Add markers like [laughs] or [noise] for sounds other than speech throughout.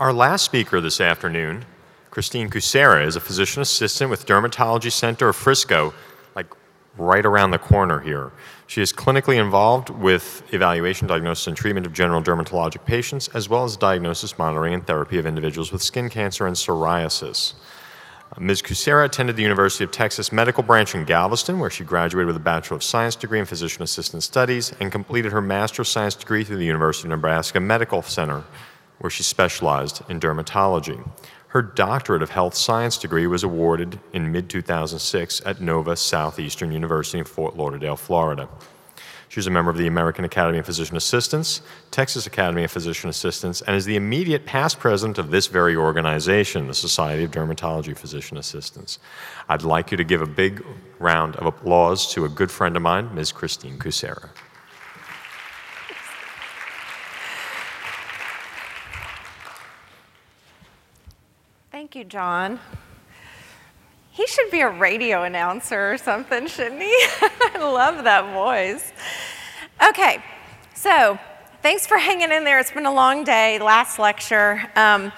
Our last speaker this afternoon, Kristine Kucera, is a physician assistant with Dermatology Center of Frisco, like right around the corner here. She is clinically involved with evaluation, diagnosis, and treatment of general dermatologic patients, as well as diagnosis, monitoring, and therapy of individuals with skin cancer and psoriasis. Uh, Ms. Kucera attended the University of Texas Medical Branch in Galveston, where she graduated with a Bachelor of Science degree in Physician Assistant Studies and completed her Master of Science degree through the University of Nebraska Medical Center, where she specialized in dermatology. Her Doctorate of Health Science degree was awarded in mid 2006 at Nova Southeastern University in Fort Lauderdale, Florida. She's a member of the American Academy of Physician Assistants, Texas Academy of Physician Assistants, and is the immediate past president of this very organization, the Society of Dermatology Physician Assistants. I'd like you to give a big round of applause to a good friend of mine, Ms. Kristine Kucera. Thank you, John. He should be a radio announcer or something, shouldn't he? [laughs] I love that voice. Okay, so thanks for hanging in there. It's been a long day, last lecture. Um,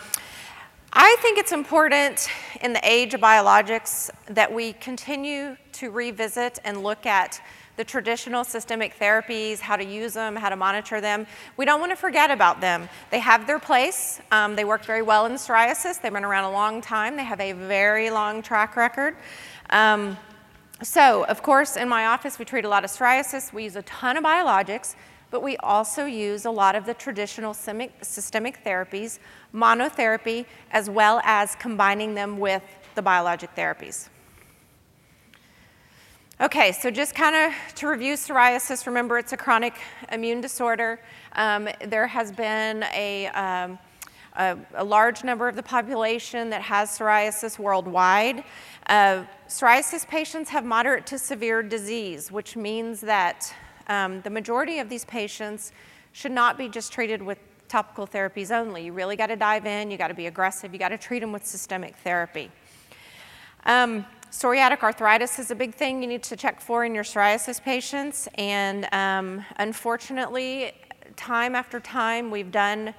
I think it's important in the age of biologics that we continue to revisit and look at the traditional systemic therapies, how to use them, how to monitor them. We don't want to forget about them. They have their place. Um, they work very well in psoriasis. They've been around a long time. They have a very long track record. Um, so, of course, in my office, we treat a lot of psoriasis. We use a ton of biologics, but we also use a lot of the traditional systemic therapies, monotherapy, as well as combining them with the biologic therapies. Okay, so just kind of to review psoriasis, remember it's a chronic immune disorder. Um, there has been a, um, a, a, large number of the population that has psoriasis worldwide. Uh, psoriasis patients have moderate to severe disease, which means that um, the majority of these patients should not be just treated with topical therapies only. You really got to dive in, you got to be aggressive, you got to treat them with systemic therapy. Um, Psoriatic arthritis is a big thing you need to check for in your psoriasis patients. And um, unfortunately, time after time, we've done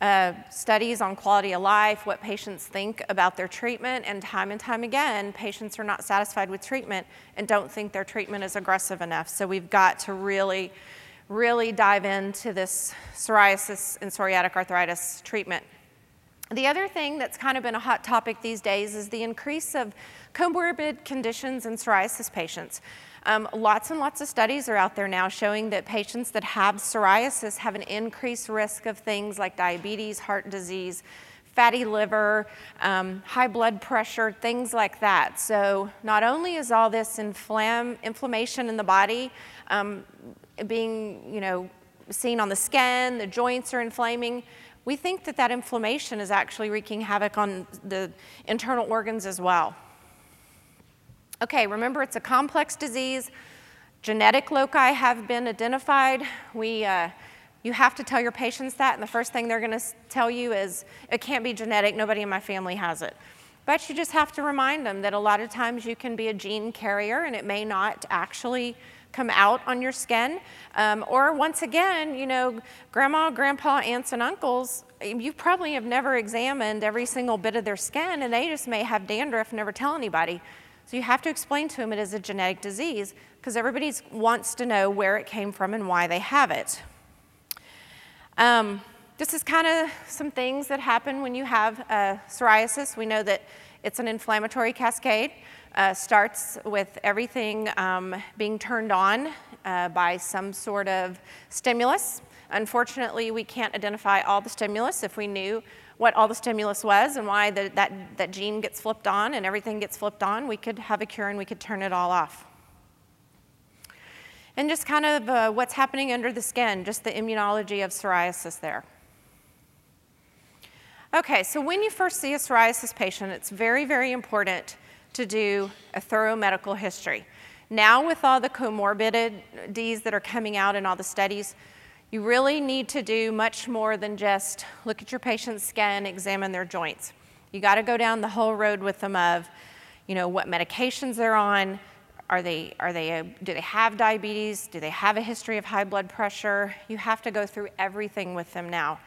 uh, studies on quality of life, what patients think about their treatment, and time and time again, patients are not satisfied with treatment and don't think their treatment is aggressive enough. So we've got to really, really dive into this psoriasis and psoriatic arthritis treatment. The other thing that's kind of been a hot topic these days is the increase of comorbid conditions in psoriasis patients. Um, lots and lots of studies are out there now showing that patients that have psoriasis have an increased risk of things like diabetes, heart disease, fatty liver, um, high blood pressure, things like that. So not only is all this inflam- inflammation in the body um, being, you know, seen on the skin, the joints are inflaming, we think that that inflammation is actually wreaking havoc on the internal organs as well. Okay, remember it's a complex disease. Genetic loci have been identified. We, uh, you have to tell your patients that, and the first thing they're going to tell you is, it can't be genetic, nobody in my family has it. But you just have to remind them that a lot of times you can be a gene carrier and it may not actually come out on your skin. Um, or once again, you know, grandma, grandpa, aunts, and uncles, you probably have never examined every single bit of their skin and they just may have dandruff and never tell anybody. So you have to explain to them it is a genetic disease because everybody wants to know where it came from and why they have it. Um, this is kind of some things that happen when you have uh, psoriasis. We know that it's an inflammatory cascade uh, starts with everything um, being turned on uh, by some sort of stimulus. Unfortunately, we can't identify all the stimulus. If we knew what all the stimulus was and why the, that, that gene gets flipped on and everything gets flipped on, we could have a cure and we could turn it all off. And just kind of uh, what's happening under the skin, just the immunology of psoriasis there. Okay, so when you first see a psoriasis patient, it's very, very important to do a thorough medical history. Now, with all the comorbidities that are coming out in all the studies, you really need to do much more than just look at your patient's skin, examine their joints. You got to go down the whole road with them of, you know, what medications they're on. Are they, are they, do they have diabetes? Do they have a history of high blood pressure? You have to go through everything with them now.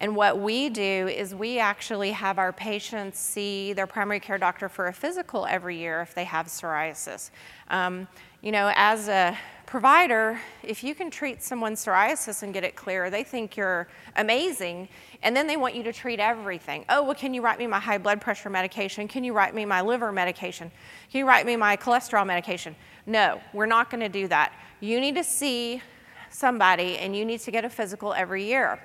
And what we do is we actually have our patients see their primary care doctor for a physical every year if they have psoriasis. Um, you know, as a provider, if you can treat someone's psoriasis and get it clear, they think you're amazing. And then they want you to treat everything. Oh, well, can you write me my high blood pressure medication? Can you write me my liver medication? Can you write me my cholesterol medication? No, we're not going to do that. You need to see somebody and you need to get a physical every year.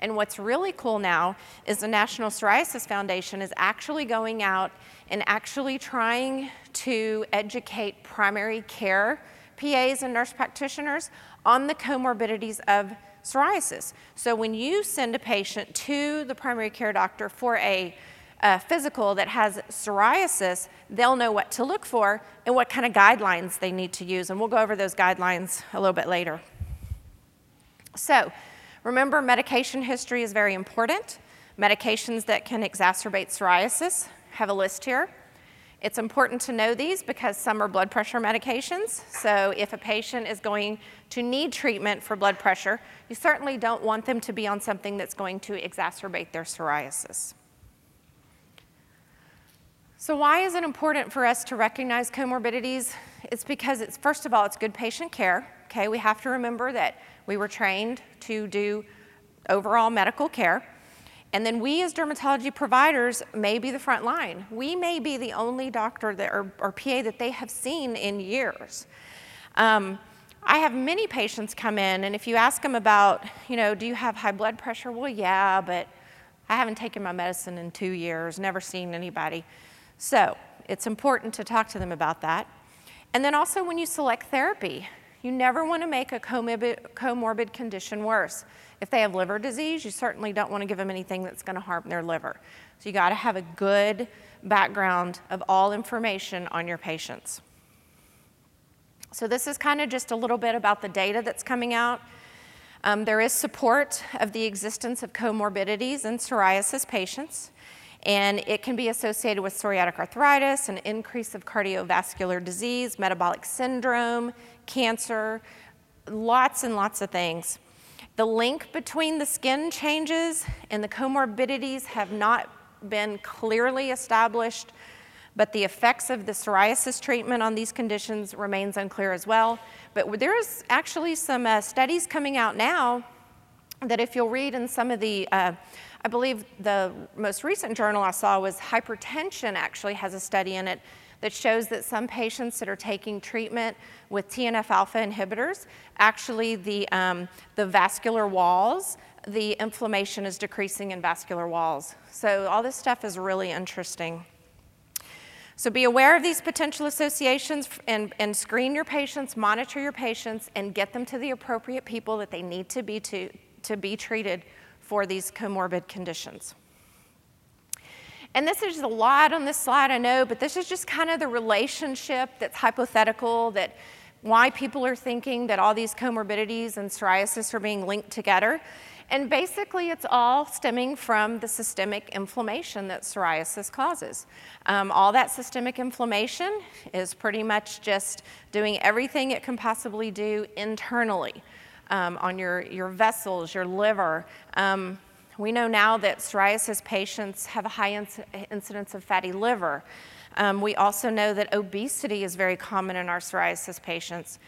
And what's really cool now is the National Psoriasis Foundation is actually going out and actually trying to educate primary care PAs and nurse practitioners on the comorbidities of psoriasis. So when you send a patient to the primary care doctor for a, physical that has psoriasis, they'll know what to look for and what kind of guidelines they need to use. And we'll go over those guidelines a little bit later. So Remember, medication history is very important. Medications that can exacerbate psoriasis, have a list here. It's important to know these because some are blood pressure medications. So if a patient is going to need treatment for blood pressure, you certainly don't want them to be on something that's going to exacerbate their psoriasis. So why is it important for us to recognize comorbidities? It's because it's first of all, it's good patient care. Okay, we have to remember that we were trained to do overall medical care. And then we as dermatology providers may be the front line. We may be the only doctor that, or, or PA that they have seen in years. Um, I have many patients come in, and if you ask them about, you know, do you have high blood pressure? Well, yeah, but I haven't taken my medicine in two years, never seen anybody. So it's important to talk to them about that. And then also when you select therapy, you never want to make a comorbid, comorbid condition worse. If they have liver disease, you certainly don't want to give them anything that's going to harm their liver. So you got to have a good background of all information on your patients. So this is kind of just a little bit about the data that's coming out. Um, there is support of the existence of comorbidities in psoriasis patients, and it can be associated with psoriatic arthritis, an increase of cardiovascular disease, metabolic syndrome, cancer, lots and lots of things. The link between the skin changes and the comorbidities have not been clearly established, but the effects of the psoriasis treatment on these conditions remains unclear as well. But there is actually some uh, studies coming out now that if you'll read in some of the, uh, I believe the most recent journal I saw was Hypertension actually has a study in it that shows that some patients that are taking treatment with TNF alpha inhibitors, actually the, um, the vascular walls, the inflammation is decreasing in vascular walls. So all this stuff is really interesting. So be aware of these potential associations and, and screen your patients, monitor your patients, and get them to the appropriate people that they need to be to, to be treated for these comorbid conditions. And this is a lot on this slide, I know, but this is just kind of the relationship that's hypothetical, that why people are thinking that all these comorbidities and psoriasis are being linked together. And basically, it's all stemming from the systemic inflammation that psoriasis causes. Um, all that systemic inflammation is pretty much just doing everything it can possibly do internally um, on your, your vessels, your liver. Um, we know now that psoriasis patients have a high inc- incidence of fatty liver. Um, we also know that obesity is very common in our psoriasis patients.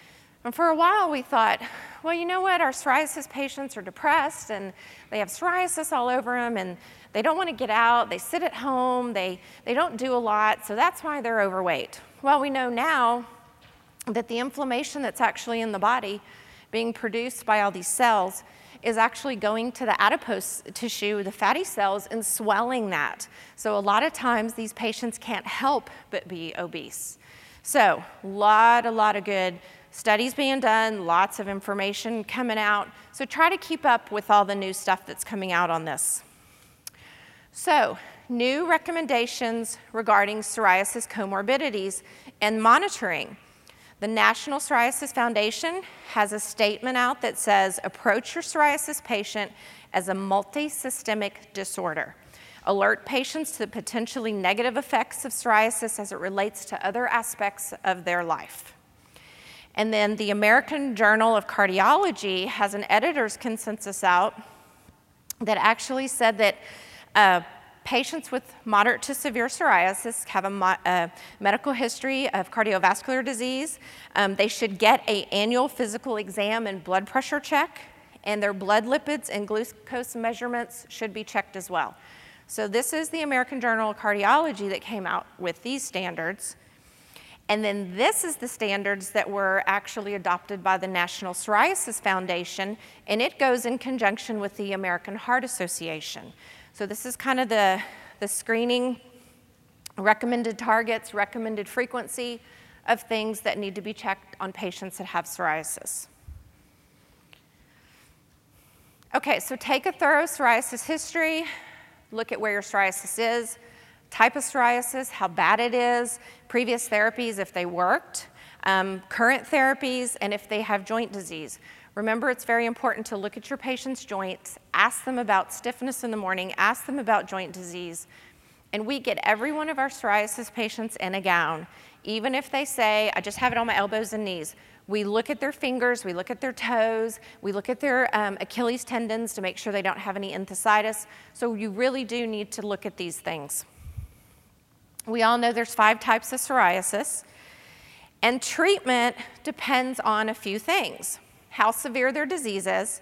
And for a while, we thought, well, you know what? Our psoriasis patients are depressed and they have psoriasis all over them and they don't want to get out. They sit at home. They, they don't do a lot. So that's why they're overweight. Well, we know now that the inflammation that's actually in the body being produced by all these cells is actually going to the adipose tissue, the fatty cells, and swelling that. So a lot of times these patients can't help but be obese. So a lot, a lot of good studies being done, lots of information coming out. So try to keep up with all the new stuff that's coming out on this. So new recommendations regarding psoriasis comorbidities and monitoring. The National Psoriasis Foundation has a statement out that says approach your psoriasis patient as a multisystemic disorder. Alert patients to the potentially negative effects of psoriasis as it relates to other aspects of their life. And then the American Journal of Cardiology has an editor's consensus out that actually said that uh, patients with moderate to severe psoriasis have a, a medical history of cardiovascular disease. Um, they should get an annual physical exam and blood pressure check, and their blood lipids and glucose measurements should be checked as well. So, this is the American Journal of Cardiology that came out with these standards. And then this is the standards that were actually adopted by the National Psoriasis Foundation, and it goes in conjunction with the American Heart Association. So this is kind of the, the screening, recommended targets, recommended frequency of things that need to be checked on patients that have psoriasis. Okay, so take a thorough psoriasis history, look at where your psoriasis is, type of psoriasis, how bad it is, previous therapies if they worked, um, current therapies, and if they have joint disease. Remember, it's very important to look at your patient's joints, ask them about stiffness in the morning, ask them about joint disease. And we get every one of our psoriasis patients in a gown, even if they say, I just have it on my elbows and knees. We look at their fingers, we look at their toes, we look at their um, Achilles tendons to make sure they don't have any enthesitis. So you really do need to look at these things. We all know there's five types of psoriasis, and treatment depends on a few things how severe their disease is,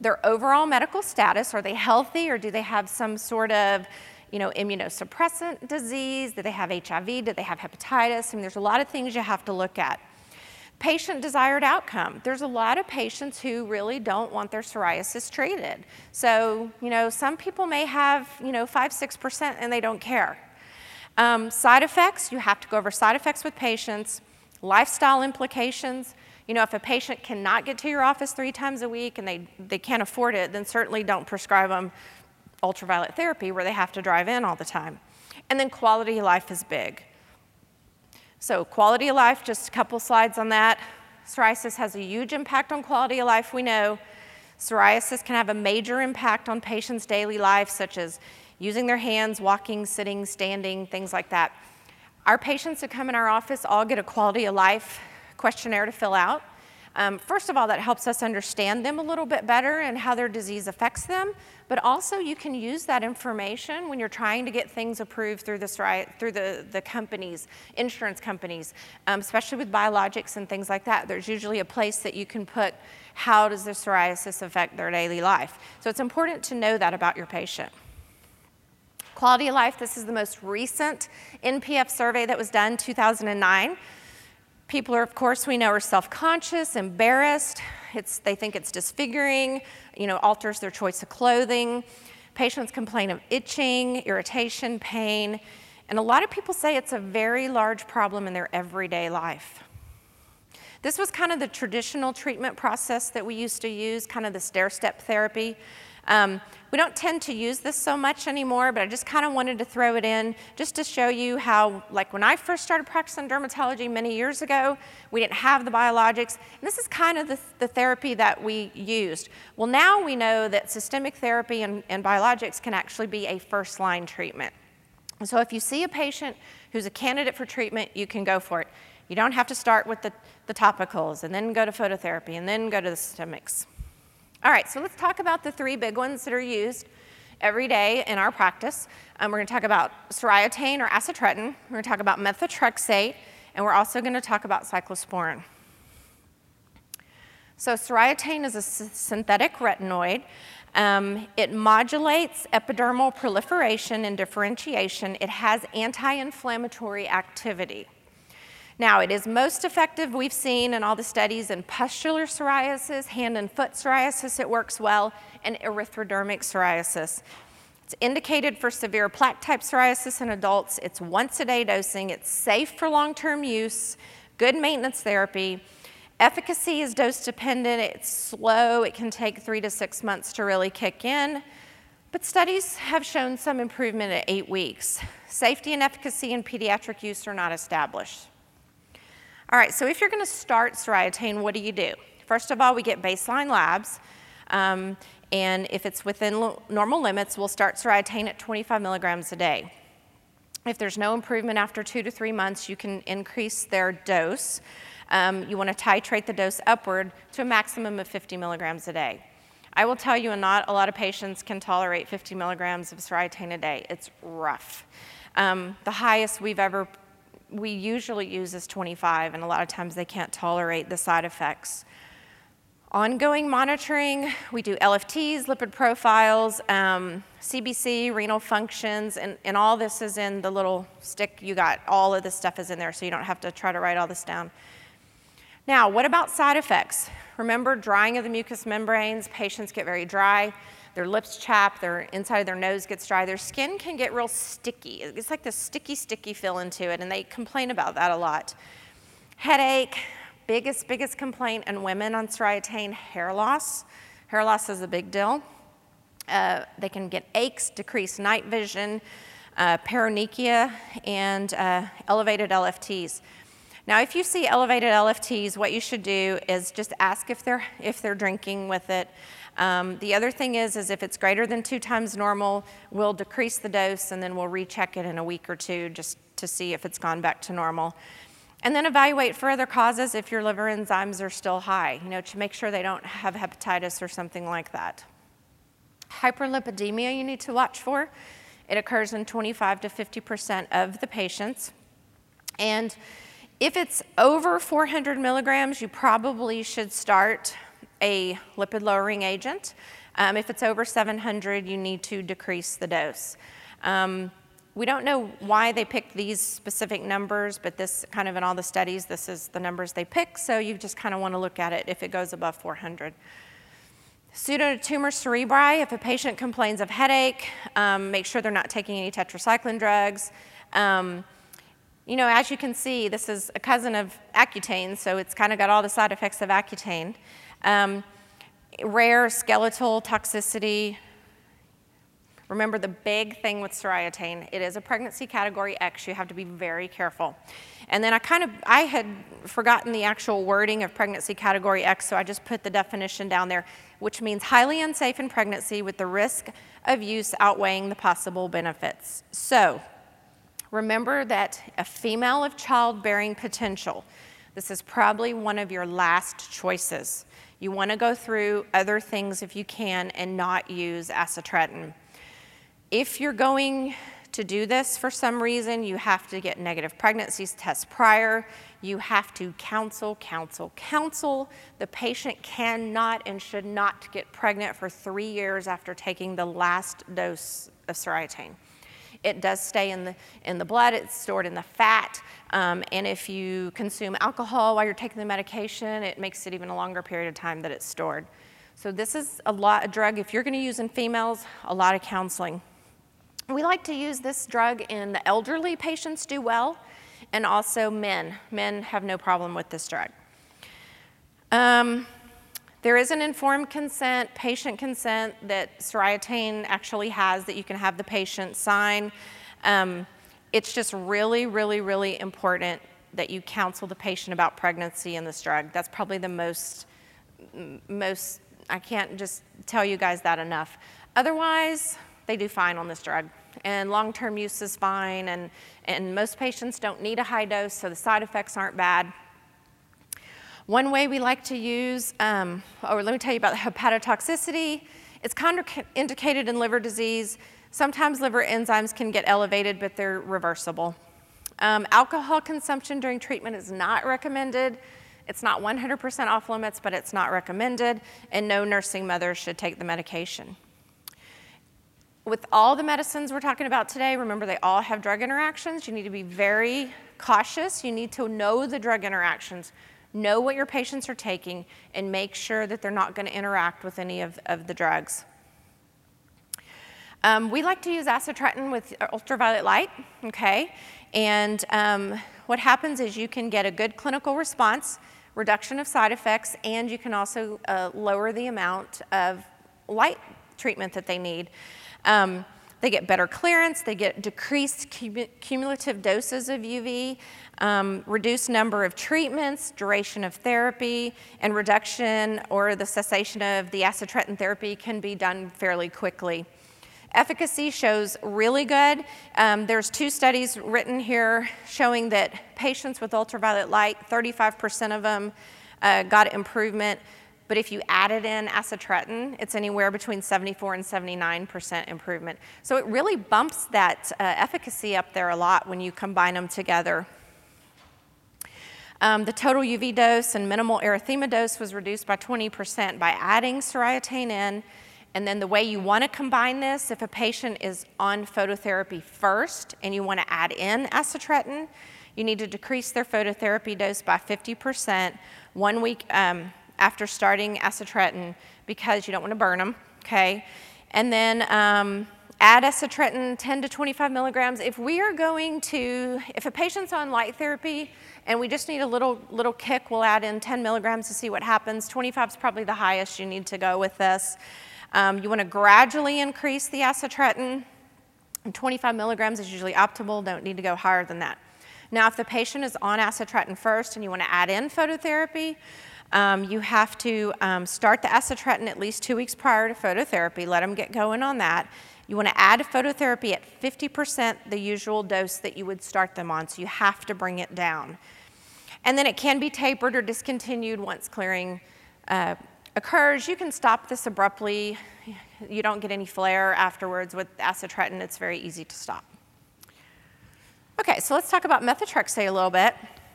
their overall medical status. Are they healthy or do they have some sort of you know, immunosuppressant disease? Do they have HIV? Do they have hepatitis? I mean, there's a lot of things you have to look at. Patient desired outcome. There's a lot of patients who really don't want their psoriasis treated. So, you know, some people may have, you know, 5 6% and they don't care. Um, side effects, you have to go over side effects with patients, lifestyle implications. You know, if a patient cannot get to your office three times a week and they, they can't afford it, then certainly don't prescribe them ultraviolet therapy where they have to drive in all the time. And then quality of life is big. So, quality of life, just a couple slides on that. Psoriasis has a huge impact on quality of life, we know. Psoriasis can have a major impact on patients' daily life, such as using their hands, walking, sitting, standing, things like that. Our patients that come in our office all get a quality of life questionnaire to fill out. Um, first of all, that helps us understand them a little bit better and how their disease affects them. But also, you can use that information when you're trying to get things approved through the through the, the companies, insurance companies, um, especially with biologics and things like that. There's usually a place that you can put how does the psoriasis affect their daily life. So it's important to know that about your patient. Quality of life, this is the most recent NPF survey that was done, 2009. People are, of course, we know are self-conscious, embarrassed. It's, they think it's disfiguring, you know, alters their choice of clothing. Patients complain of itching, irritation, pain, and a lot of people say it's a very large problem in their everyday life. This was kind of the traditional treatment process that we used to use, kind of the stair step therapy. Um, we don't tend to use this so much anymore, but I just kind of wanted to throw it in just to show you how, like when I first started practicing dermatology many years ago, we didn't have the biologics. And this is kind of the, the therapy that we used. Well, now we know that systemic therapy and, and biologics can actually be a first line treatment. So if you see a patient who's a candidate for treatment, you can go for it. You don't have to start with the, the topicals and then go to phototherapy and then go to the systemics. All right, so let's talk about the three big ones that are used every day in our practice. Um, we're going to talk about soriatane or acitretin. We're going to talk about methotrexate, and we're also going to talk about cyclosporin. So, soriatane is a synthetic retinoid. Um, it modulates epidermal proliferation and differentiation. It has anti inflammatory activity. Now, it is most effective, we've seen in all the studies, in pustular psoriasis, hand and foot psoriasis, it works well, and erythrodermic psoriasis. It's indicated for severe plaque type psoriasis in adults. It's once a day dosing. It's safe for long term use, good maintenance therapy. Efficacy is dose dependent. It's slow. It can take three to six months to really kick in. But studies have shown some improvement at eight weeks. Safety and efficacy in pediatric use are not established. All right, so if you're going to start Soriatane, what do you do? First of all, we get baseline labs. Um, and if it's within normal limits, we'll start Soriatane at 25 milligrams a day. If there's no improvement after two to three months, you can increase their dose. Um, you want to titrate the dose upward to a maximum of 50 milligrams a day. I will tell you, not a lot of patients can tolerate 50 milligrams of Soriatane a day. It's rough. Um, the highest we've ever, we usually use is 25, and a lot of times they can't tolerate the side effects. Ongoing monitoring, we do LFTs, lipid profiles, um, CBC, renal functions, and, and all this is in the little stick you got. All of this stuff is in there, so you don't have to try to write all this down. Now, what about side effects? Remember, drying of the mucous membranes, patients get very dry, their lips chap, their inside of their nose gets dry, their skin can get real sticky. It's like this sticky, sticky feel into it, and they complain about that a lot. Headache, biggest, biggest complaint in women on Soriatane, hair loss. Hair loss is a big deal. Uh, they can get aches, decreased night vision, uh, paronychia, and uh, elevated LFTs. Now, if you see elevated LFTs, what you should do is just ask if they're, if they're drinking with it. Um, the other thing is, is if it's greater than two times normal, we'll decrease the dose and then we'll recheck it in a week or two just to see if it's gone back to normal. And then evaluate for other causes if your liver enzymes are still high, you know, to make sure they don't have hepatitis or something like that. Hyperlipidemia you need to watch for. It occurs in 25 to 50% of the patients. And if it's over 400 milligrams, you probably should start a lipid lowering agent. Um, if it's over 700, you need to decrease the dose. Um, we don't know why they picked these specific numbers, but this kind of in all the studies, this is the numbers they pick, so you just kind of want to look at it if it goes above 400. Pseudotumor cerebri, if a patient complains of headache, um, make sure they're not taking any tetracycline drugs. Um, you know, as you can see, this is a cousin of Accutane, so it's kind of got all the side effects of Accutane. Um, rare skeletal toxicity. Remember the big thing with Soriatane, it is a pregnancy category X. You have to be very careful. And then I kind of, I had forgotten the actual wording of pregnancy category X, so I just put the definition down there, which means highly unsafe in pregnancy with the risk of use outweighing the possible benefits. So Remember that a female of childbearing potential, this is probably one of your last choices. You want to go through other things if you can and not use acitretin. If you're going to do this for some reason, you have to get negative pregnancies tests prior. You have to counsel, counsel, counsel. The patient cannot and should not get pregnant for three years after taking the last dose of Soriatane. It does stay in the, in the blood, it's stored in the fat. Um, and if you consume alcohol while you're taking the medication, it makes it even a longer period of time that it's stored. So this is a lot of drug. If you're going to use in females, a lot of counseling. We like to use this drug in the elderly patients do well, and also men. Men have no problem with this drug. Um, there is an informed consent, patient consent that Soriatane actually has that you can have the patient sign. Um, it's just really, really, really important that you counsel the patient about pregnancy and this drug. That's probably the most, most, I can't just tell you guys that enough. Otherwise, they do fine on this drug. And long term use is fine, and, and most patients don't need a high dose, so the side effects aren't bad. One way we like to use, um, or let me tell you about hepatotoxicity. It's contraindicated in liver disease. Sometimes liver enzymes can get elevated, but they're reversible. Um, alcohol consumption during treatment is not recommended. It's not 100% off limits, but it's not recommended, and no nursing mother should take the medication. With all the medicines we're talking about today, remember they all have drug interactions. You need to be very cautious. You need to know the drug interactions know what your patients are taking, and make sure that they're not going to interact with any of, of the drugs. Um, we like to use acitretin with ultraviolet light, okay? And um, what happens is you can get a good clinical response, reduction of side effects, and you can also uh, lower the amount of light treatment that they need. Um, they get better clearance, they get decreased cumulative doses of UV, um, reduced number of treatments, duration of therapy, and reduction or the cessation of the acitretin therapy can be done fairly quickly. Efficacy shows really good. Um, there's two studies written here showing that patients with ultraviolet light, 35% of them uh, got improvement But if you added in acitretin, it's anywhere between 74 and 79% improvement. So it really bumps that uh, efficacy up there a lot when you combine them together. Um, the total UV dose and minimal erythema dose was reduced by 20% by adding soriatane in. And then the way you want to combine this, if a patient is on phototherapy first and you want to add in acitretin, you need to decrease their phototherapy dose by 50% one week um, after starting acitretin because you don't want to burn them, okay? And then um, add acitretin 10 to 25 milligrams. If we are going to, if a patient's on light therapy and we just need a little, little kick, we'll add in 10 milligrams to see what happens. 25 is probably the highest you need to go with this. Um, you want to gradually increase the acitretin. 25 milligrams is usually optimal, don't need to go higher than that. Now, if the patient is on acitretin first and you want to add in phototherapy, um, you have to um, start the acitretin at least two weeks prior to phototherapy, let them get going on that. You want to add phototherapy at 50% the usual dose that you would start them on, so you have to bring it down. And then it can be tapered or discontinued once clearing uh, occurs. You can stop this abruptly. You don't get any flare afterwards. With acitretin, it's very easy to stop. Okay, so let's talk about methotrexate a little bit.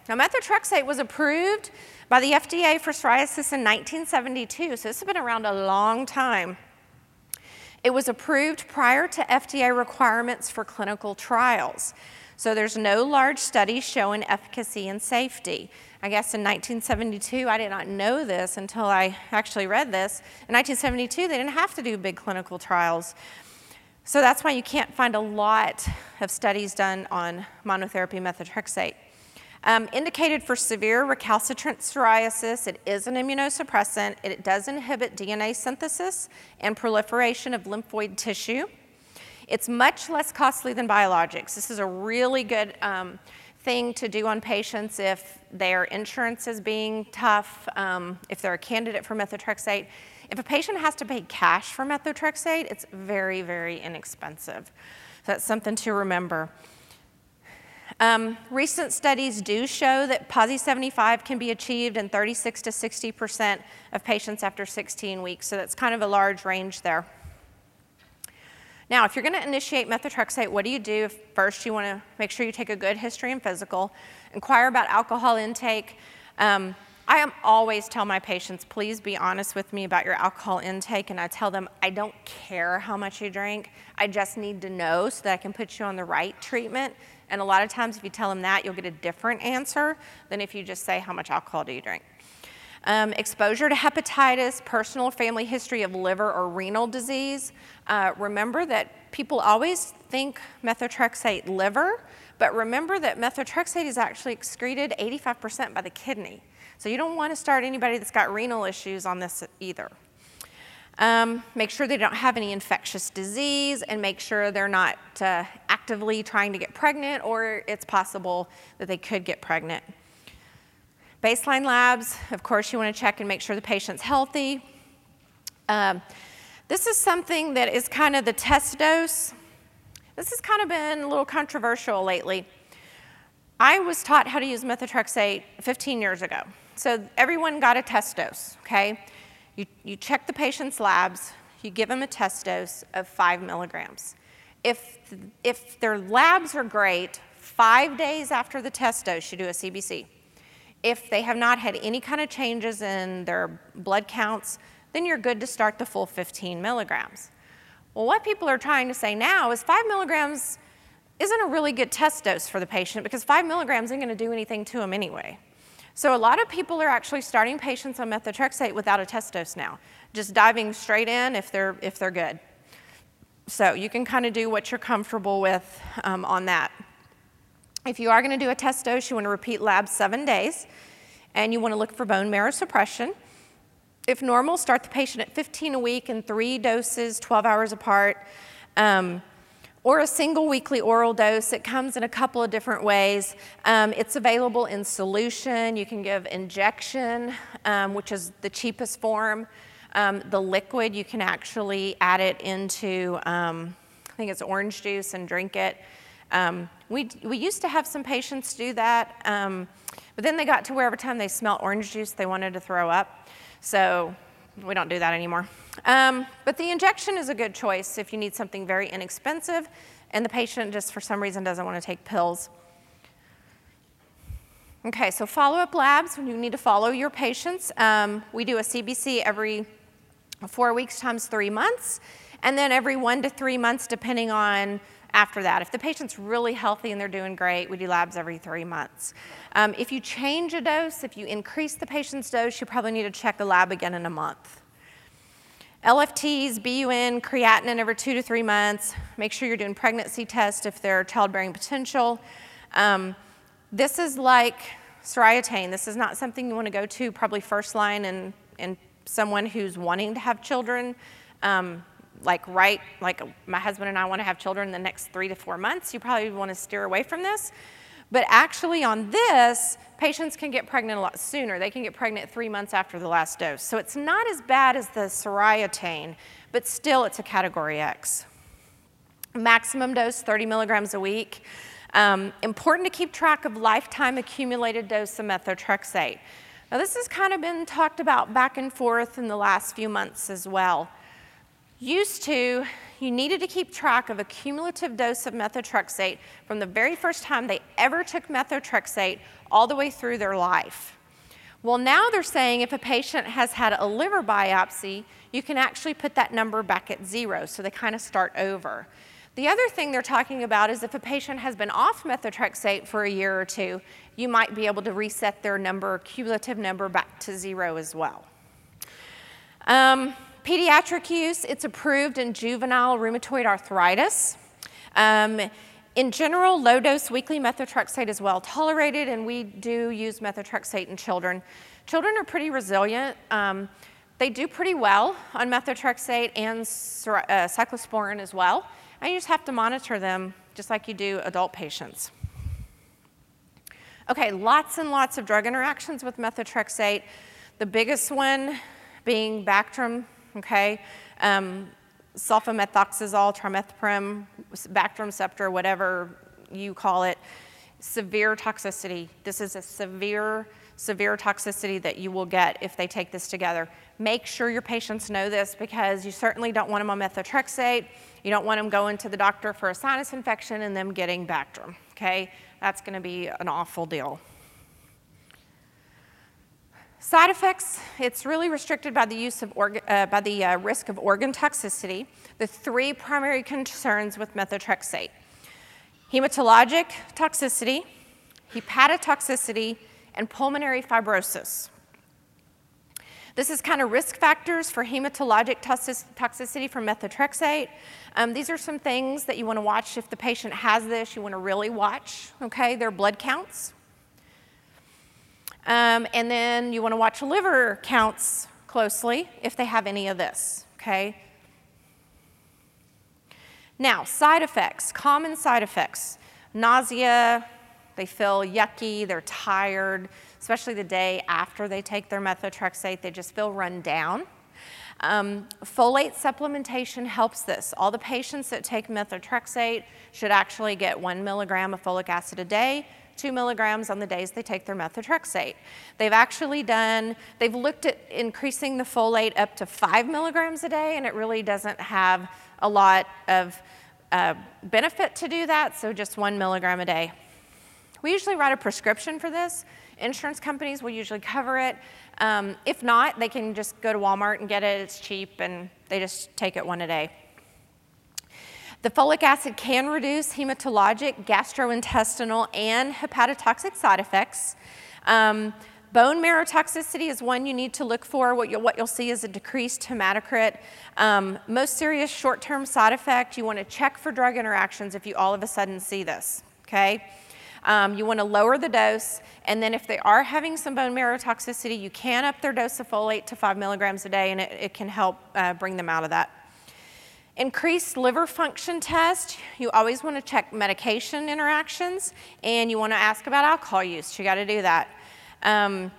Now, methotrexate was approved by the FDA for psoriasis in 1972, so this has been around a long time. It was approved prior to FDA requirements for clinical trials. So there's no large studies showing efficacy and safety. I guess in 1972, I did not know this until I actually read this. In 1972, they didn't have to do big clinical trials. So that's why you can't find a lot of studies done on monotherapy methotrexate. Um, indicated for severe recalcitrant psoriasis, it is an immunosuppressant. It does inhibit DNA synthesis and proliferation of lymphoid tissue. It's much less costly than biologics. This is a really good um, thing to do on patients if their insurance is being tough, um, if they're a candidate for methotrexate. If a patient has to pay cash for methotrexate, it's very, very inexpensive. So that's something to remember. Um, recent studies do show that PASI 75 can be achieved in 36 to 60% of patients after 16 weeks, so that's kind of a large range there. Now, if you're going to initiate methotrexate, what do you do? First, you want to make sure you take a good history and physical, inquire about alcohol intake. Um, I am always tell my patients, please be honest with me about your alcohol intake, and I tell them I don't care how much you drink. I just need to know so that I can put you on the right treatment and a lot of times, if you tell them that, you'll get a different answer than if you just say, How much alcohol do you drink? Um, exposure to hepatitis, personal family history of liver or renal disease. Uh, remember that people always think methotrexate liver, but remember that methotrexate is actually excreted 85% by the kidney. So you don't want to start anybody that's got renal issues on this either. Um, make sure they don't have any infectious disease and make sure they're not uh, actively trying to get pregnant or it's possible that they could get pregnant. Baseline labs, of course, you want to check and make sure the patient's healthy. Um, this is something that is kind of the test dose. This has kind of been a little controversial lately. I was taught how to use methotrexate 15 years ago. So everyone got a test dose, okay? You, you check the patient's labs, you give them a test dose of five milligrams. If, if their labs are great, five days after the test dose, you do a CBC. If they have not had any kind of changes in their blood counts, then you're good to start the full 15 milligrams. Well, what people are trying to say now is five milligrams isn't a really good test dose for the patient because five milligrams isn't going to do anything to them anyway. So a lot of people are actually starting patients on methotrexate without a test dose now, just diving straight in if they're, if they're good. So you can kind of do what you're comfortable with um, on that. If you are going to do a test dose, you want to repeat labs seven days, and you want to look for bone marrow suppression. If normal, start the patient at 15 a week and three doses, 12 hours apart. Um, or a single weekly oral dose. It comes in a couple of different ways. Um, it's available in solution. You can give injection, um, which is the cheapest form. Um, the liquid, you can actually add it into, um, I think it's orange juice, and drink it. Um, we, we used to have some patients do that, um, but then they got to where every time they smelled orange juice, they wanted to throw up. So we don't do that anymore. Um, but the injection is a good choice if you need something very inexpensive and the patient just for some reason doesn't want to take pills. Okay, so follow up labs, when you need to follow your patients. Um, we do a CBC every four weeks times three months, and then every one to three months, depending on after that. If the patient's really healthy and they're doing great, we do labs every three months. Um, if you change a dose, if you increase the patient's dose, you probably need to check the lab again in a month. LFTs, BUN, creatinine every two to three months. Make sure you're doing pregnancy tests if they're childbearing potential. Um, this is like Soriatane. This is not something you want to go to probably first line in, in someone who's wanting to have children. Um, like right, like my husband and I want to have children in the next three to four months. You probably want to steer away from this. But actually, on this, patients can get pregnant a lot sooner. They can get pregnant three months after the last dose. So it's not as bad as the Soriatane, but still, it's a category X. Maximum dose 30 milligrams a week. Um, important to keep track of lifetime accumulated dose of methotrexate. Now, this has kind of been talked about back and forth in the last few months as well. Used to, you needed to keep track of a cumulative dose of methotrexate from the very first time they ever took methotrexate all the way through their life. Well, now they're saying if a patient has had a liver biopsy, you can actually put that number back at zero, so they kind of start over. The other thing they're talking about is if a patient has been off methotrexate for a year or two, you might be able to reset their number, cumulative number, back to zero as well. Um, pediatric use, it's approved in juvenile rheumatoid arthritis. Um, in general, low dose weekly methotrexate is well tolerated, and we do use methotrexate in children. Children are pretty resilient. Um, they do pretty well on methotrexate and uh, cyclosporin as well. And you just have to monitor them just like you do adult patients. Okay, lots and lots of drug interactions with methotrexate. The biggest one being Bactrim, okay? Um, sulfamethoxazole, trimethoprim, Bactrim Septra, whatever you call it. Severe toxicity. This is a severe, severe toxicity that you will get if they take this together. Make sure your patients know this because you certainly don't want them on methotrexate you don't want them going to the doctor for a sinus infection and them getting Bactrim, okay? That's to be an awful deal. Side effects, it's really restricted by the use of uh, by the uh, risk of organ toxicity. The three primary concerns with methotrexate. Hematologic toxicity, hepatotoxicity, and pulmonary fibrosis. This is kind of risk factors for hematologic toxicity from methotrexate. Um, these are some things that you want to watch if the patient has this. You want to really watch, okay, their blood counts. Um, and then you want to watch liver counts closely if they have any of this, okay? Now, side effects, common side effects nausea, they feel yucky, they're tired, especially the day after they take their methotrexate, they just feel run down. Um, folate supplementation helps this. All the patients that take methotrexate should actually get one milligram of folic acid a day, two milligrams on the days they take their methotrexate. They've actually done, they've looked at increasing the folate up to five milligrams a day, and it really doesn't have a lot of uh, benefit to do that, so just one milligram a day. We usually write a prescription for this. Insurance companies will usually cover it. Um, if not, they can just go to Walmart and get it. It's cheap, and they just take it one a day. The folic acid can reduce hematologic, gastrointestinal, and hepatotoxic side effects. Um, bone marrow toxicity is one you need to look for. What you'll, what you'll see is a decreased hematocrit. Um, most serious short term side effect, you want to check for drug interactions if you all of a sudden see this, okay? Um, you want to lower the dose, and then if they are having some bone marrow toxicity, you can up their dose of folate to five milligrams a day, and it, it can help uh, bring them out of that. Increased liver function test, you always want to check medication interactions, and you want to ask about alcohol use. You got to do that. Um,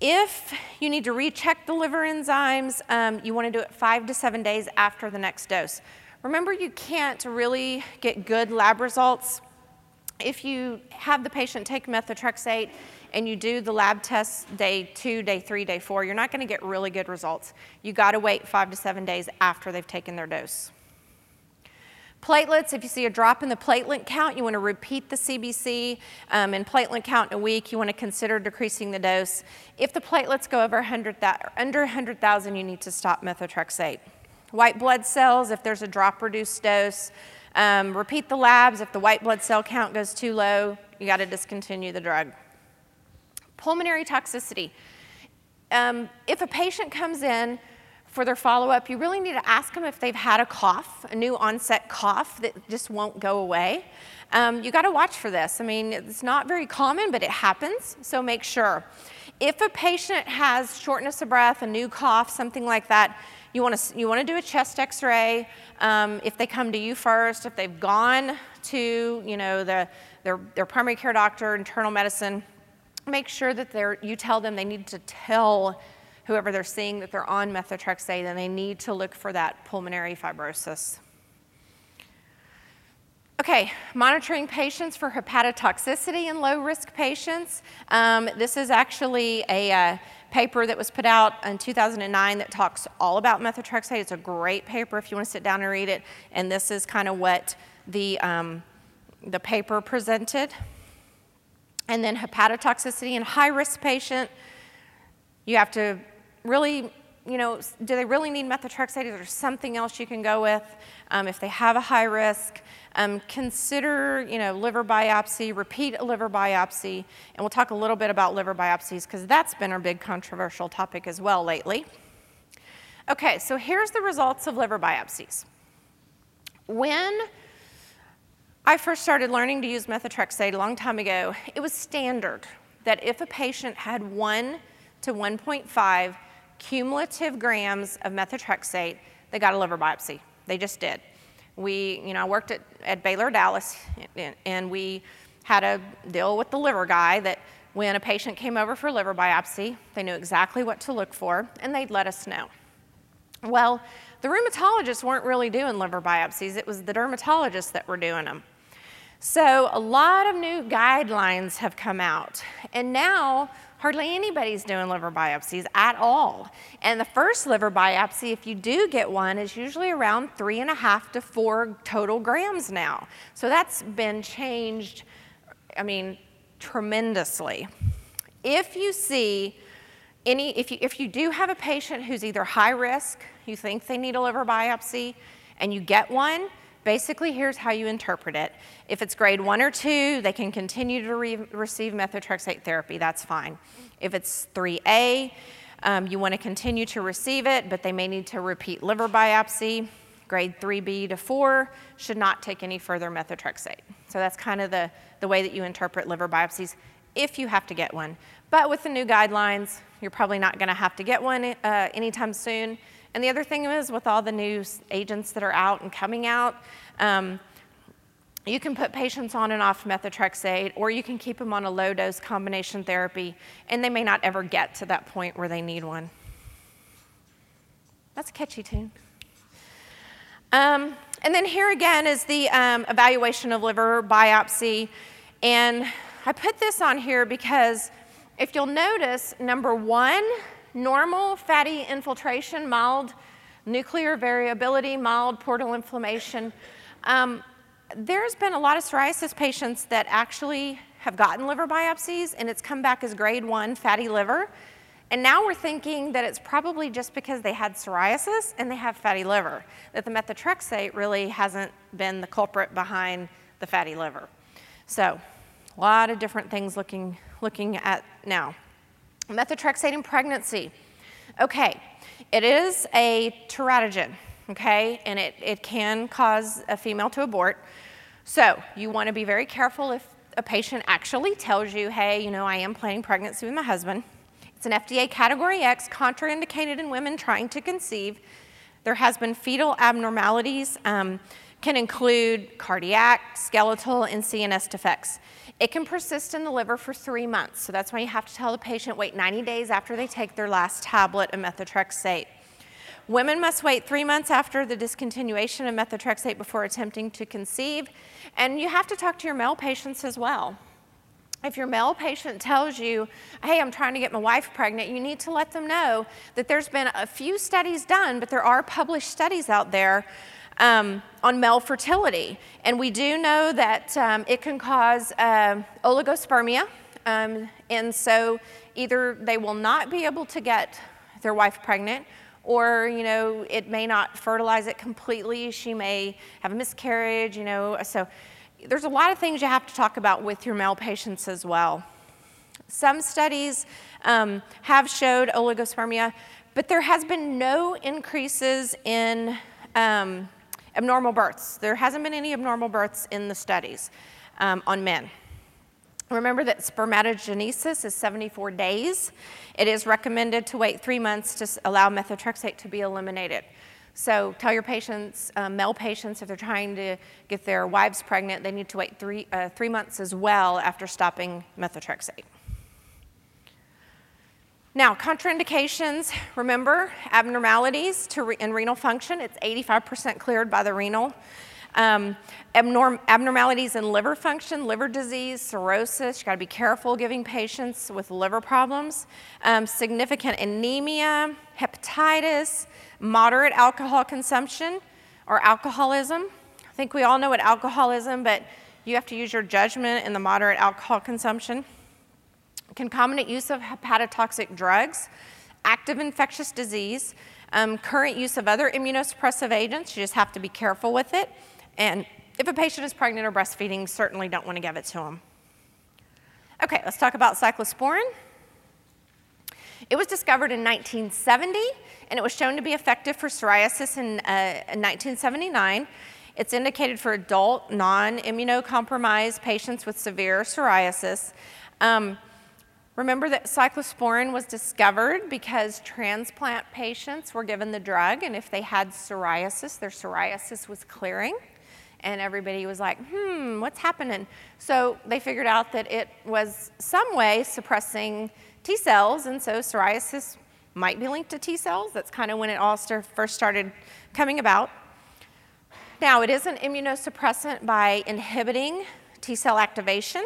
if you need to recheck the liver enzymes, um, you want to do it five to seven days after the next dose. Remember, you can't really get good lab results if you have the patient take methotrexate and you do the lab tests day two, day three, day four, you're not going to get really good results. You got to wait five to seven days after they've taken their dose. Platelets, if you see a drop in the platelet count, you want to repeat the CBC. Um, and platelet count in a week, you want to consider decreasing the dose. If the platelets go over 100, under 100,000, you need to stop methotrexate. White blood cells, if there's a drop reduced dose, um, repeat the labs. If the white blood cell count goes too low, you got to discontinue the drug. Pulmonary toxicity. Um, if a patient comes in for their follow up, you really need to ask them if they've had a cough, a new onset cough that just won't go away. Um, you got to watch for this. I mean, it's not very common, but it happens, so make sure. If a patient has shortness of breath, a new cough, something like that, you want to you want to do a chest X-ray. Um, if they come to you first, if they've gone to you know the their their primary care doctor, internal medicine, make sure that they're you tell them they need to tell whoever they're seeing that they're on methotrexate and they need to look for that pulmonary fibrosis. Okay, monitoring patients for hepatotoxicity in low risk patients. Um, this is actually a uh, paper that was put out in 2009 that talks all about methotrexate. It's a great paper if you want to sit down and read it. And this is kind of what the, um, the paper presented. And then hepatotoxicity in high risk patient, you have to really, you know, do they really need methotrexate? Is there something else you can go with um, if they have a high risk? Um, consider, you know, liver biopsy, repeat a liver biopsy, and we'll talk a little bit about liver biopsies because that's been a big controversial topic as well lately. Okay, so here's the results of liver biopsies. When I first started learning to use methotrexate a long time ago, it was standard that if a patient had 1 to 1.5 cumulative grams of methotrexate, they got a liver biopsy. They just did. We, you know, I worked at, at Baylor Dallas, and we had a deal with the liver guy that when a patient came over for liver biopsy, they knew exactly what to look for, and they'd let us know. Well, the rheumatologists weren't really doing liver biopsies, it was the dermatologists that were doing them. So, a lot of new guidelines have come out, and now hardly anybody's doing liver biopsies at all. And the first liver biopsy, if you do get one, is usually around three and a half to four total grams now. So that's been changed, I mean, tremendously. If you see any, if you, if you do have a patient who's either high risk, you think they need a liver biopsy, and you get one, Basically, here's how you interpret it. If it's grade one or two, they can continue to re receive methotrexate therapy, that's fine. If it's 3A, um, you want to continue to receive it, but they may need to repeat liver biopsy. Grade 3B to 4 should not take any further methotrexate. So that's kind of the, the way that you interpret liver biopsies if you have to get one. But with the new guidelines, you're probably not going to have to get one uh, anytime soon. And the other thing is, with all the new agents that are out and coming out, um, you can put patients on and off methotrexate, or you can keep them on a low dose combination therapy, and they may not ever get to that point where they need one. That's a catchy tune. Um, and then here again is the um, evaluation of liver biopsy. And I put this on here because if you'll notice, number one, normal fatty infiltration, mild nuclear variability, mild portal inflammation. Um, there's been a lot of psoriasis patients that actually have gotten liver biopsies and it's come back as grade one fatty liver. And now we're thinking that it's probably just because they had psoriasis and they have fatty liver, that the methotrexate really hasn't been the culprit behind the fatty liver. So, a lot of different things looking, looking at now. Methotrexate in pregnancy. Okay, it is a teratogen, okay, and it, it can cause a female to abort. So you want to be very careful if a patient actually tells you, hey, you know, I am planning pregnancy with my husband. It's an FDA Category X, contraindicated in women trying to conceive. There has been fetal abnormalities, um, can include cardiac, skeletal, and CNS defects. It can persist in the liver for three months, so that's why you have to tell the patient wait 90 days after they take their last tablet of methotrexate. Women must wait three months after the discontinuation of methotrexate before attempting to conceive, and you have to talk to your male patients as well. if your male patient tells you, hey, I'm trying to get my wife pregnant, you need to let them know that there's been a few studies done, but there are published studies out there um, on male fertility. And we do know that um, it can cause uh, oligospermia. Um, and so either they will not be able to get their wife pregnant, or you know it may not fertilize it completely she may have a miscarriage you know so there's a lot of things you have to talk about with your male patients as well some studies um, have showed oligospermia but there has been no increases in um, abnormal births. There hasn't been any abnormal births in the studies um, on men. Remember that spermatogenesis is 74 days. It is recommended to wait three months to allow methotrexate to be eliminated. So tell your patients, uh, male patients, if they're trying to get their wives pregnant, they need to wait three, uh, three months as well after stopping methotrexate. Now, contraindications, remember, abnormalities re- in renal function, it's 85% cleared by the renal. Um, abnorm- abnormalities in liver function, liver disease, cirrhosis, you gotta be careful giving patients with liver problems. Um, significant anemia, hepatitis, moderate alcohol consumption or alcoholism. I think we all know what alcoholism, but you have to use your judgment in the moderate alcohol consumption concomitant use of hepatotoxic drugs, active infectious disease, um, current use of other immunosuppressive agents. You just have to be careful with it. And if a patient is pregnant or breastfeeding, certainly don't want to give it to them. Okay, let's talk about cyclosporin. It was discovered in 1970 and it was shown to be effective for psoriasis in, uh, in 1979. It's indicated for adult, non immunocompromised patients with severe psoriasis. Um, Remember that cyclosporin was discovered because transplant patients were given the drug, and if they had psoriasis, their psoriasis was clearing. And everybody was like, hmm, what's happening? So they figured out that it was some way suppressing T cells, and so psoriasis might be linked to T cells. That's kind of when it all first started coming about. Now, it is an immunosuppressant by inhibiting T cell activation.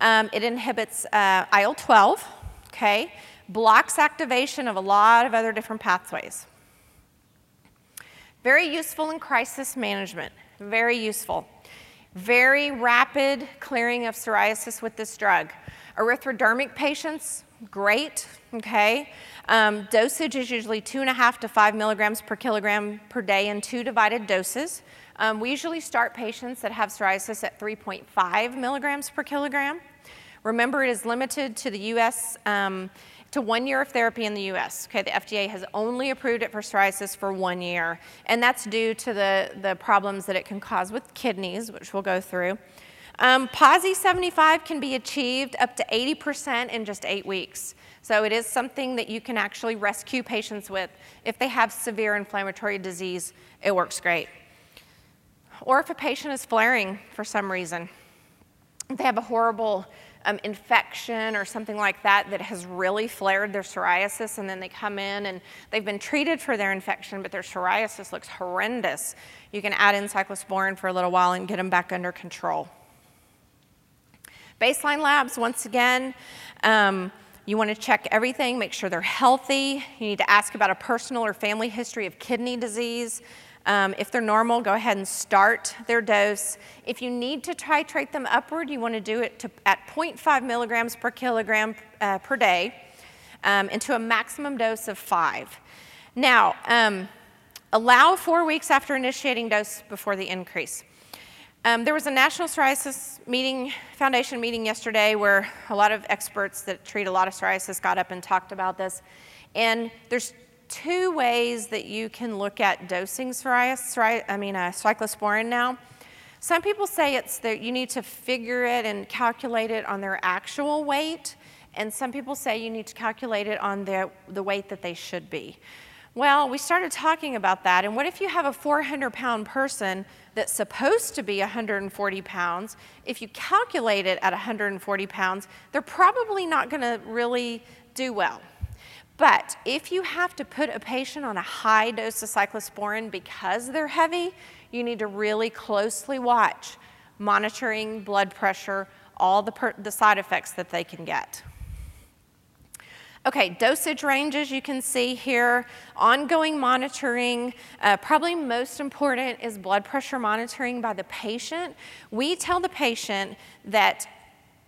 Um, it inhibits uh, IL 12, okay, blocks activation of a lot of other different pathways. Very useful in crisis management, very useful. Very rapid clearing of psoriasis with this drug. Erythrodermic patients, great, okay. Um, dosage is usually two and a half to five milligrams per kilogram per day in two divided doses. Um, we usually start patients that have psoriasis at 3.5 milligrams per kilogram. Remember, it is limited to the US, um, to one year of therapy in the US. Okay, the FDA has only approved it for psoriasis for one year, and that's due to the, the problems that it can cause with kidneys, which we'll go through. Um, PASI 75 can be achieved up to 80% in just eight weeks. So it is something that you can actually rescue patients with. If they have severe inflammatory disease, it works great or if a patient is flaring for some reason. They have a horrible um, infection or something like that that has really flared their psoriasis, and then they come in and they've been treated for their infection, but their psoriasis looks horrendous, you can add in cyclosporin for a little while and get them back under control. Baseline labs, once again, um, you want to check everything, make sure they're healthy. You need to ask about a personal or family history of kidney disease. Um, if they're normal, go ahead and start their dose. If you need to titrate them upward, you want to do it to, at 0.5 milligrams per kilogram uh, per day um, into a maximum dose of five. Now, um, allow four weeks after initiating dose before the increase. Um, there was a National Psoriasis meeting, Foundation meeting yesterday where a lot of experts that treat a lot of psoriasis got up and talked about this. And there's two ways that you can look at dosing psoriasis, I mean, uh, cyclosporin now. Some people say it's that you need to figure it and calculate it on their actual weight, and some people say you need to calculate it on the, the weight that they should be. Well, we started talking about that, and what if you have a 400 pound person that's supposed to be 140 pounds? If you calculate it at 140 pounds, they're probably not to really do well. But if you have to put a patient on a high dose of cyclosporin because they're heavy, you need to really closely watch monitoring blood pressure, all the, per- the side effects that they can get. Okay, dosage ranges you can see here, ongoing monitoring. Uh, probably most important is blood pressure monitoring by the patient. We tell the patient that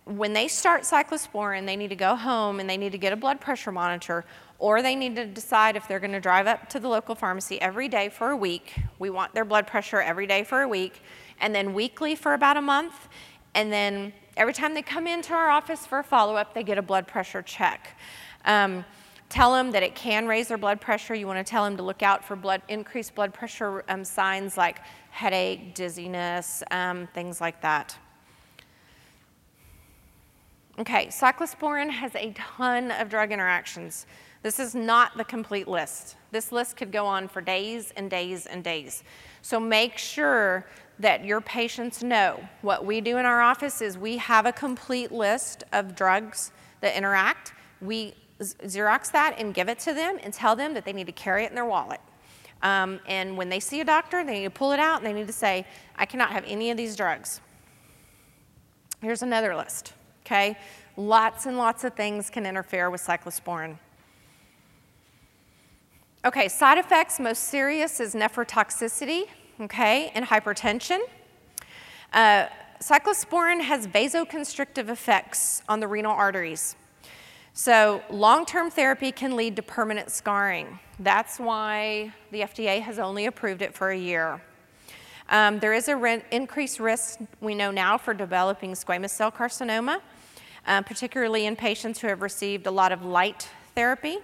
when they start cyclosporin, they need to go home and they need to get a blood pressure monitor, or they need to decide if they're going to drive up to the local pharmacy every day for a week. We want their blood pressure every day for a week, and then weekly for about a month, and then every time they come into our office for a follow up, they get a blood pressure check. Um, tell them that it can raise their blood pressure. You want to tell them to look out for blood increased blood pressure um, signs like headache, dizziness, um, things like that. Okay, cyclosporin has a ton of drug interactions. This is not the complete list. This list could go on for days and days and days. So make sure that your patients know. What we do in our office is we have a complete list of drugs that interact. We Xerox that and give it to them and tell them that they need to carry it in their wallet. Um, and when they see a doctor, they need to pull it out and they need to say, I cannot have any of these drugs. Here's another list, okay? Lots and lots of things can interfere with cyclosporin. Okay, side effects most serious is nephrotoxicity, okay, and hypertension. Uh, cyclosporin has vasoconstrictive effects on the renal arteries. So, long term therapy can lead to permanent scarring. That's why the FDA has only approved it for a year. Um, there is an re- increased risk, we know now, for developing squamous cell carcinoma, uh, particularly in patients who have received a lot of light therapy.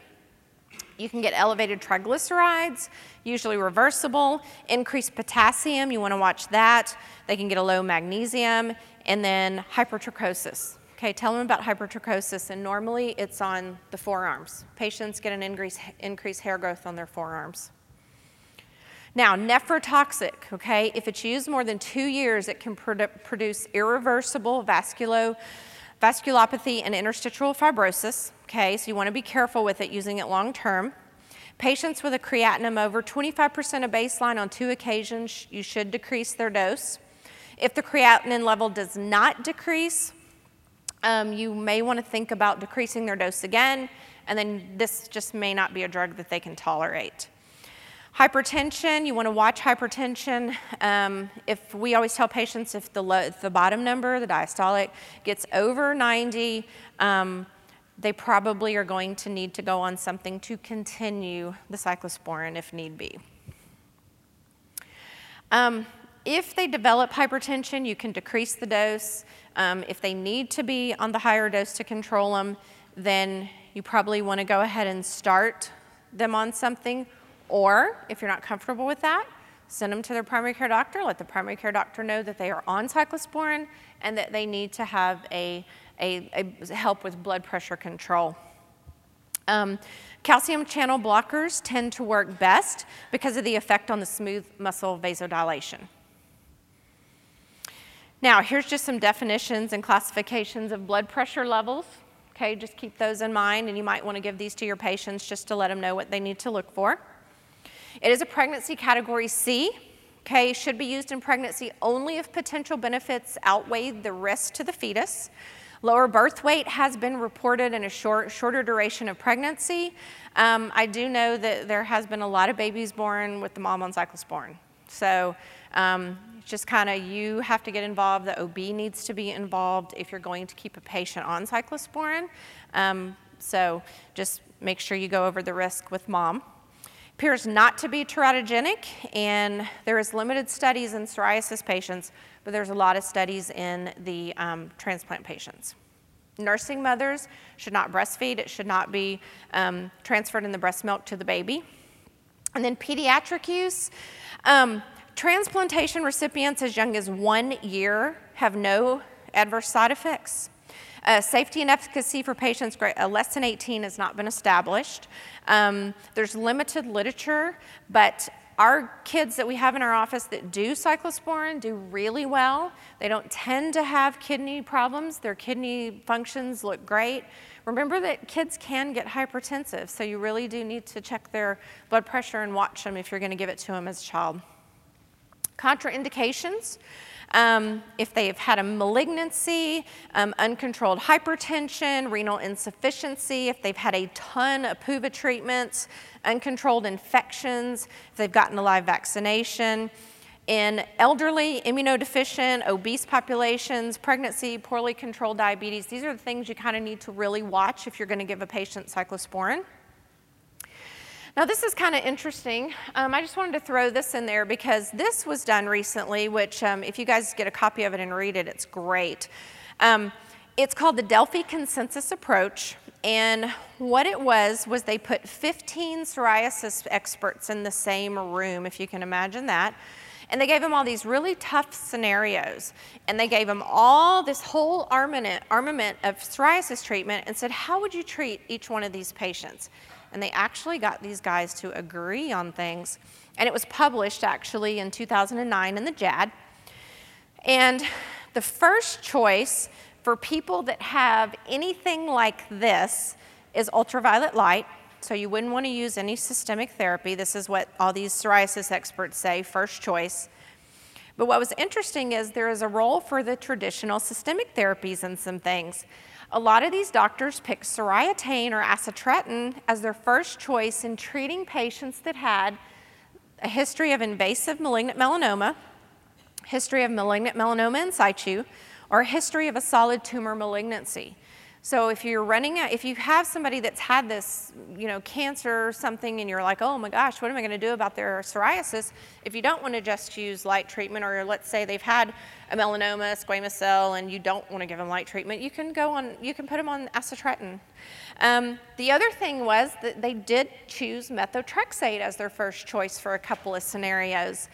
You can get elevated triglycerides, usually reversible, increased potassium, you want to watch that. They can get a low magnesium, and then hypertrichosis. Okay, tell them about hypertrichosis, and normally it's on the forearms. Patients get an increased, increased hair growth on their forearms. Now, nephrotoxic, okay, if it's used more than two years, it can produ- produce irreversible vasculo, vasculopathy and interstitial fibrosis, okay, so you want to be careful with it using it long term. Patients with a creatinine over 25% of baseline on two occasions, you should decrease their dose. If the creatinine level does not decrease, um, you may want to think about decreasing their dose again, and then this just may not be a drug that they can tolerate. Hypertension, you want to watch hypertension. Um, if we always tell patients if the, the bottom number, the diastolic, gets over 90, um, they probably are going to need to go on something to continue the cyclosporin if need be. Um, if they develop hypertension, you can decrease the dose. Um, if they need to be on the higher dose to control them, then you probably want to go ahead and start them on something. Or if you're not comfortable with that, send them to their primary care doctor. Let the primary care doctor know that they are on cyclosporin and that they need to have a, a, a help with blood pressure control. Um, calcium channel blockers tend to work best because of the effect on the smooth muscle vasodilation. Now, here's just some definitions and classifications of blood pressure levels. Okay, just keep those in mind, and you might want to give these to your patients just to let them know what they need to look for. It is a pregnancy category C. Okay, should be used in pregnancy only if potential benefits outweigh the risk to the fetus. Lower birth weight has been reported in a short, shorter duration of pregnancy. Um, I do know that there has been a lot of babies born with the mom on cyclosporin. So um, just kind of you have to get involved. The OB needs to be involved if you're going to keep a patient on cyclosporin. Um, so just make sure you go over the risk with mom. Appears not to be teratogenic, and there is limited studies in psoriasis patients, but there's a lot of studies in the um, transplant patients. Nursing mothers should not breastfeed. It should not be um, transferred in the breast milk to the baby. And then pediatric use. Um, Transplantation recipients as young as one year have no adverse side effects. Uh, safety and efficacy for patients uh, less than 18 has not been established. Um, there's limited literature, but our kids that we have in our office that do cyclosporin do really well. They don't tend to have kidney problems. Their kidney functions look great. Remember that kids can get hypertensive, so you really do need to check their blood pressure and watch them if you're going to give it to them as a child. Contraindications um, if they've had a malignancy, um, uncontrolled hypertension, renal insufficiency, if they've had a ton of PUVA treatments, uncontrolled infections, if they've gotten a live vaccination. In elderly, immunodeficient, obese populations, pregnancy, poorly controlled diabetes, these are the things you kind of need to really watch if you're going to give a patient cyclosporin. Now, this is kind of interesting. Um, I just wanted to throw this in there because this was done recently, which, um, if you guys get a copy of it and read it, it's great. Um, it's called the Delphi Consensus Approach. And what it was, was they put 15 psoriasis experts in the same room, if you can imagine that. And they gave them all these really tough scenarios. And they gave them all this whole armament, armament of psoriasis treatment and said, How would you treat each one of these patients? And they actually got these guys to agree on things. And it was published actually in 2009 in the JAD. And the first choice for people that have anything like this is ultraviolet light. So you wouldn't want to use any systemic therapy. This is what all these psoriasis experts say, first choice. But what was interesting is there is a role for the traditional systemic therapies in some things. A lot of these doctors pick soriatane or acitretin as their first choice in treating patients that had a history of invasive malignant melanoma, history of malignant melanoma in situ, or history of a solid tumor malignancy. So if you're running if you have somebody that's had this, you know, cancer or something and you're like, oh my gosh, what am I going to do about their psoriasis? If you don't want to just use light treatment, or let's say they've had a melanoma, squamous cell, and you don't want to give them light treatment, you can go on, you can put them on acitretin. Um, the other thing was that they did choose methotrexate as their first choice for a couple of scenarios.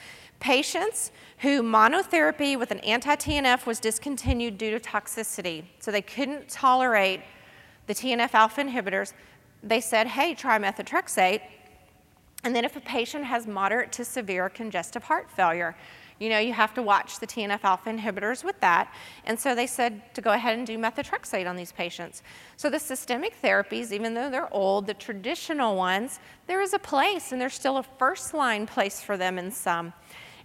Patients who monotherapy with an anti TNF was discontinued due to toxicity, so they couldn't tolerate the TNF alpha inhibitors, they said, hey, try methotrexate. And then if a patient has moderate to severe congestive heart failure, you know, you have to watch the TNF alpha inhibitors with that. And so they said to go ahead and do methotrexate on these patients. So the systemic therapies, even though they're old, the traditional ones, there is a place and there's still a first line place for them in some.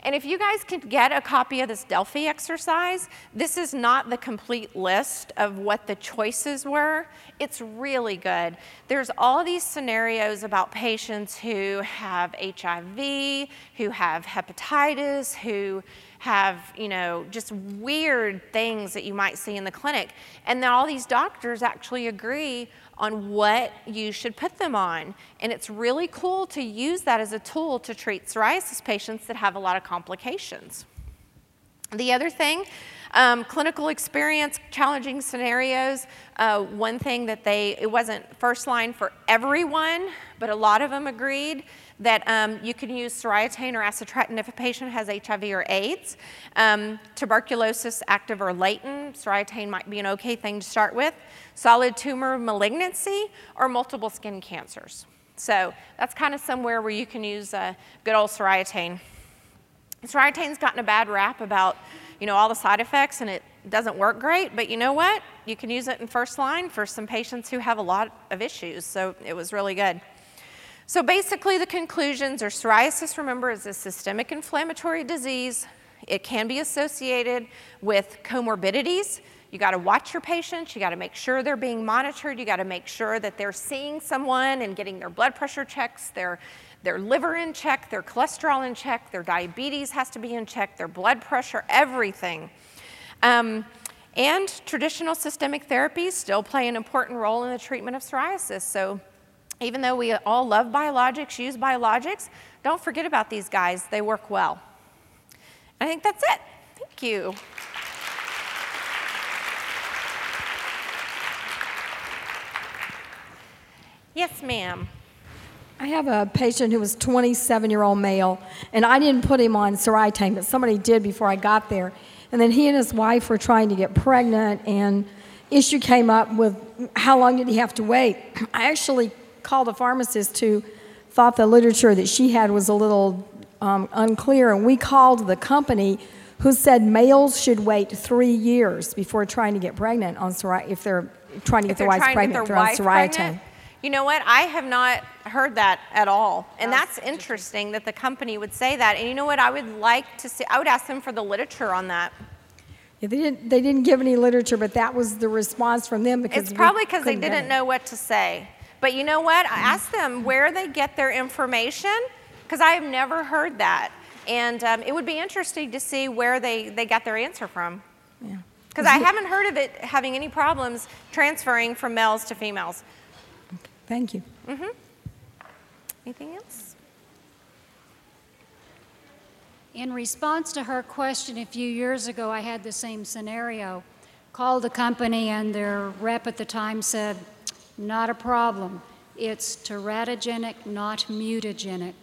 And if you guys can get a copy of this Delphi exercise, this is not the complete list of what the choices were. It's really good. There's all these scenarios about patients who have HIV, who have hepatitis, who have, you know, just weird things that you might see in the clinic. And then all these doctors actually agree on what you should put them on. And it's really cool to use that as a tool to treat psoriasis patients that have a lot of complications. The other thing, um, clinical experience, challenging scenarios. Uh, one thing that they, it wasn't first line for everyone, but a lot of them agreed that um, you can use soriatane or acitretin if a patient has HIV or AIDS. Um, tuberculosis, active or latent, soriatane might be an okay thing to start with. Solid tumor malignancy or multiple skin cancers. So that's kind of somewhere where you can use uh, good old soriatane. Soriatane's gotten a bad rap about, you know, all the side effects and it doesn't work great, but you know what? You can use it in first line for some patients who have a lot of issues, so it was really good. So basically, the conclusions are psoriasis, remember, is a systemic inflammatory disease. It can be associated with comorbidities. You got to watch your patients. You got to make sure they're being monitored. You got to make sure that they're seeing someone and getting their blood pressure checks, their, their liver in check, their cholesterol in check, their diabetes has to be in check, their blood pressure, everything. Um, and traditional systemic therapies still play an important role in the treatment of psoriasis. So even though we all love biologics, use biologics, don't forget about these guys. They work well. I think that's it. Thank you. Yes, ma'am. I have a patient who was 27 year old male, and I didn't put him on Soriatane, but somebody did before I got there. And then he and his wife were trying to get pregnant, and issue came up with how long did he have to wait. [clears throat] I actually called a pharmacist who thought the literature that she had was a little um, unclear, and we called the company who said males should wait three years before trying to get pregnant on if they're trying to get if their wives pregnant, their on Soriatane. You know what? I have not heard that at all. And that's interesting that the company would say that. And you know what? I would like to see, I would ask them for the literature on that. Yeah, they didn't, they didn't give any literature, but that was the response from them because It's probably because they didn't know what to say. But you know what? I asked them where they get their information because I have never heard that. And um, it would be interesting to see where they, they got their answer from. Yeah. Because I haven't heard of it having any problems transferring from males to females. Thank you. Mm-hmm. Anything else? In response to her question a few years ago, I had the same scenario. Called the company, and their rep at the time said, Not a problem. It's teratogenic, not mutagenic.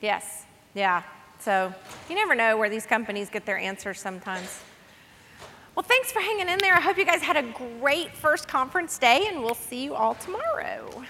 Yes. Yeah. So you never know where these companies get their answers sometimes. Well, thanks for hanging in there. I hope you guys had a great first conference day, and we'll see you all tomorrow.